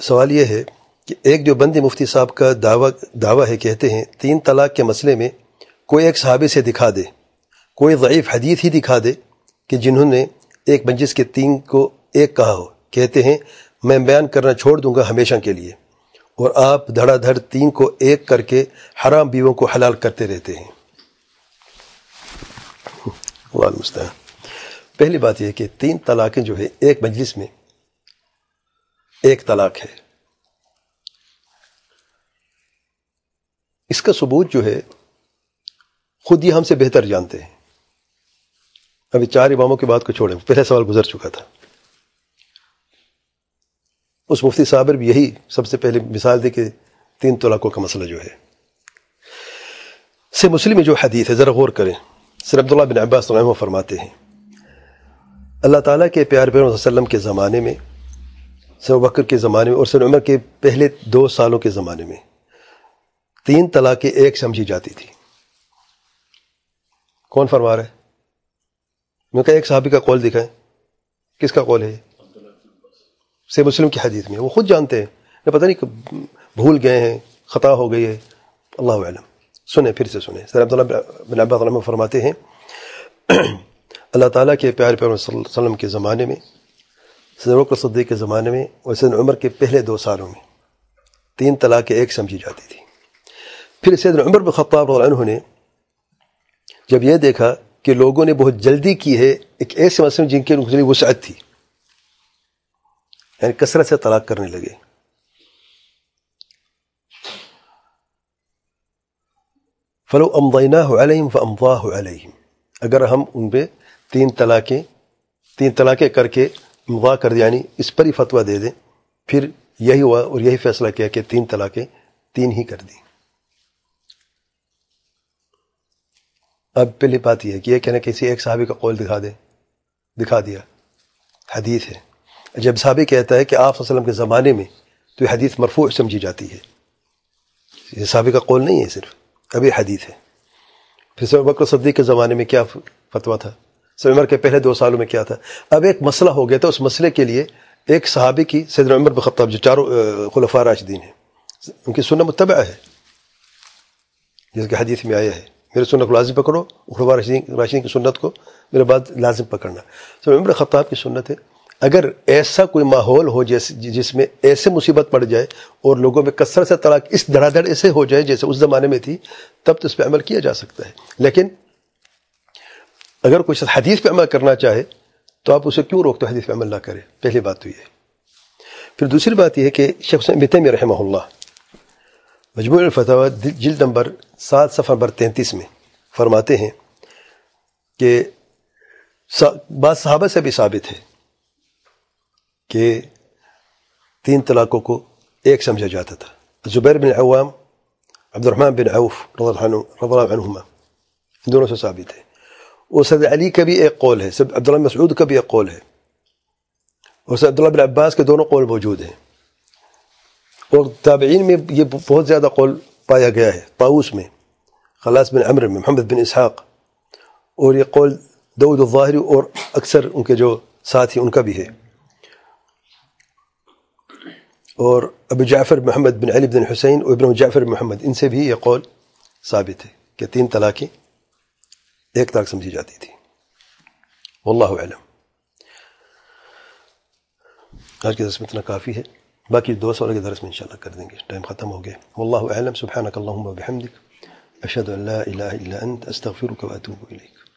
سوال یہ ہے کہ ایک جو بندی مفتی صاحب کا دعویٰ دعویٰ ہے، کہتے ہیں، تین طلاق کے مسئلے میں کوئی ایک صحابے سے دکھا دے، کوئی ضعیف حدیث ہی دکھا دے کہ جنہوں نے ایک مجلس کے تین کو ایک کہا ہو۔ کہتے ہیں، میں بیان کرنا چھوڑ دوں گا ہمیشہ کے لیے۔ اور آپ دھڑا دھڑ تین کو ایک کر کے حرام بیووں کو حلال کرتے رہتے ہیں۔ پہلی بات یہ کہ تین طلاقیں جو ہے ایک مجلس میں ایک طلاق ہے۔ اس کا ثبوت جو ہے، خود یہ ہم سے بہتر جانتے ہیں۔ ابھی چار اماموں کی بات کو چھوڑیں، پہلا سوال گزر چکا تھا۔ اس مفتی صابر بھی یہی سب سے پہلے مثال دے کہ تین طلاقوں کا مسئلہ جو ہے۔ سے مسلم جو حدیث ہے، ذرا غور کریں۔ سر عبداللہ بن عباس رحمہ فرماتے ہیں، اللہ تعالیٰ کے پیار پیار وسلم کے زمانے میں سر بکر کے زمانے میں اور سر عمر کے پہلے دو سالوں کے زمانے میں تین طلاقیں ایک سمجھی جاتی تھی۔ کون فرما رہا ہے؟ میں کہا، ایک صحابی کا قول دکھائیں۔ کس کا قول ہے؟ سے مسلم کی حدیث میں۔ وہ خود جانتے ہیں۔ پتہ نہیں بھول گئے ہیں، خطا ہو گئی ہے۔ اللہ علم سنیں، پھر سے سنیں۔ سر عبداللہ بن عباس فرماتے ہیں، اللہ تعالیٰ کے پیار پیار صلی اللہ علیہ وسلم کے زمانے میں سید صدیق کے زمانے میں اور سید عمر کے پہلے دو سالوں میں۔ تین طلاقیں ایک سمجھی جاتی تھی پھر سید عمر بن خطاب عنہ نے جب یہ دیکھا کہ لوگوں نے بہت جلدی کی ہے، ایک ایسے مسئلے جن کے وسعت تھی۔ یعنی کثرت سے طلاق کرنے لگے۔ فلو امضینہ علیہم فامضاہ علیہم اگر ہم ان پہ تین طلاقیں تین طلاقیں کر کے امضا کر دیں یعنی اس پر ہی فتویٰ دے دیں پھر یہی ہوا اور یہی فیصلہ کیا کہ تین طلاقیں تین ہی کر دیں اب پہلی بات یہ ہے کہ یہ کہنا کسی ایک صحابی کا قول دکھا دے، دکھا دیا۔ حدیث ہے۔ جب صحابی کہتا ہے کہ آپ صلی اللہ علیہ وسلم کے زمانے میں تو یہ حدیث مرفوع سمجھی جاتی ہے۔ یہ صحابی کا قول نہیں ہے صرف، ابھی حدیث ہے۔ پھر بکر صدیق کے زمانے میں کیا فتویٰ تھا؟ سب عمر کے پہلے دو سالوں میں کیا تھا؟ اب ایک مسئلہ ہو گیا تھا، اس مسئلے کے لیے ایک صحابی کی سید عمر بخطاب جو چاروں خلفاء راشدین ہیں، ان کی سنت متبع ہے، جس کے حدیث میں آیا ہے۔ میرے سنت کو لازم پکڑو، خلفاء راشدین راشدین کی سنت کو میرے بعد لازم پکڑنا۔ سب عمر خطاب کی سنت ہے، اگر ایسا کوئی ماحول ہو جیسے جس میں ایسے مصیبت پڑ جائے اور لوگوں میں کثرت سے طلاق اس دھڑا دھڑ ایسے ہو جائے جیسے اس زمانے میں تھی، تب تو اس پہ عمل کیا جا سکتا ہے۔ لیکن اگر کوئی حدیث پہ عمل کرنا چاہے تو آپ اسے کیوں روکتے حدیث پہ عمل نہ کرے؟ پہلی بات تو یہ پھر دوسری بات یہ ہے کہ شیخ حسین رحمہ اللہ مجموع الفتح جلد نمبر سات صفحہ نمبر تینتیس میں فرماتے ہیں کہ بعض صحابہ سے بھی ثابت ہے کہ تین طلاقوں کو ایک سمجھا جاتا تھا۔ زبیر بن عوام عبد الرحمن بن عوف رضی اللہ عنہما، دونوں سے ثابت ہے۔ اور سید علی کا بھی ایک قول ہے سید عبداللہ مسعود کا بھی ایک قول ہے اور سید عبداللہ بن عباس کے دونوں قول موجود ہیں اور تابعین میں یہ بہت زیادہ قول پایا گیا ہے پاؤس میں خلاص بن عمر میں محمد بن اسحاق اور یہ قول دعود الظاہری اور اکثر ان کے جو ساتھی ان کا بھی ہے. اور ابو جعفر محمد بن علی بن حسین اور ابن جعفر محمد، ان سے بھی یہ قول ثابت ہے کہ تین طلاقیں ایک طلاق سمجھی جاتی تھی۔ واللہ علم آج کے درس میں اتنا کافی ہے۔ باقی دو سال کے درس میں انشاءاللہ کر دیں گے۔ ٹائم ختم ہو گیا۔ واللہ علم سبحانک اللہم و بحمدک۔ اشہد ان لا الہ الا انت، استغفرک و اتوب الیک۔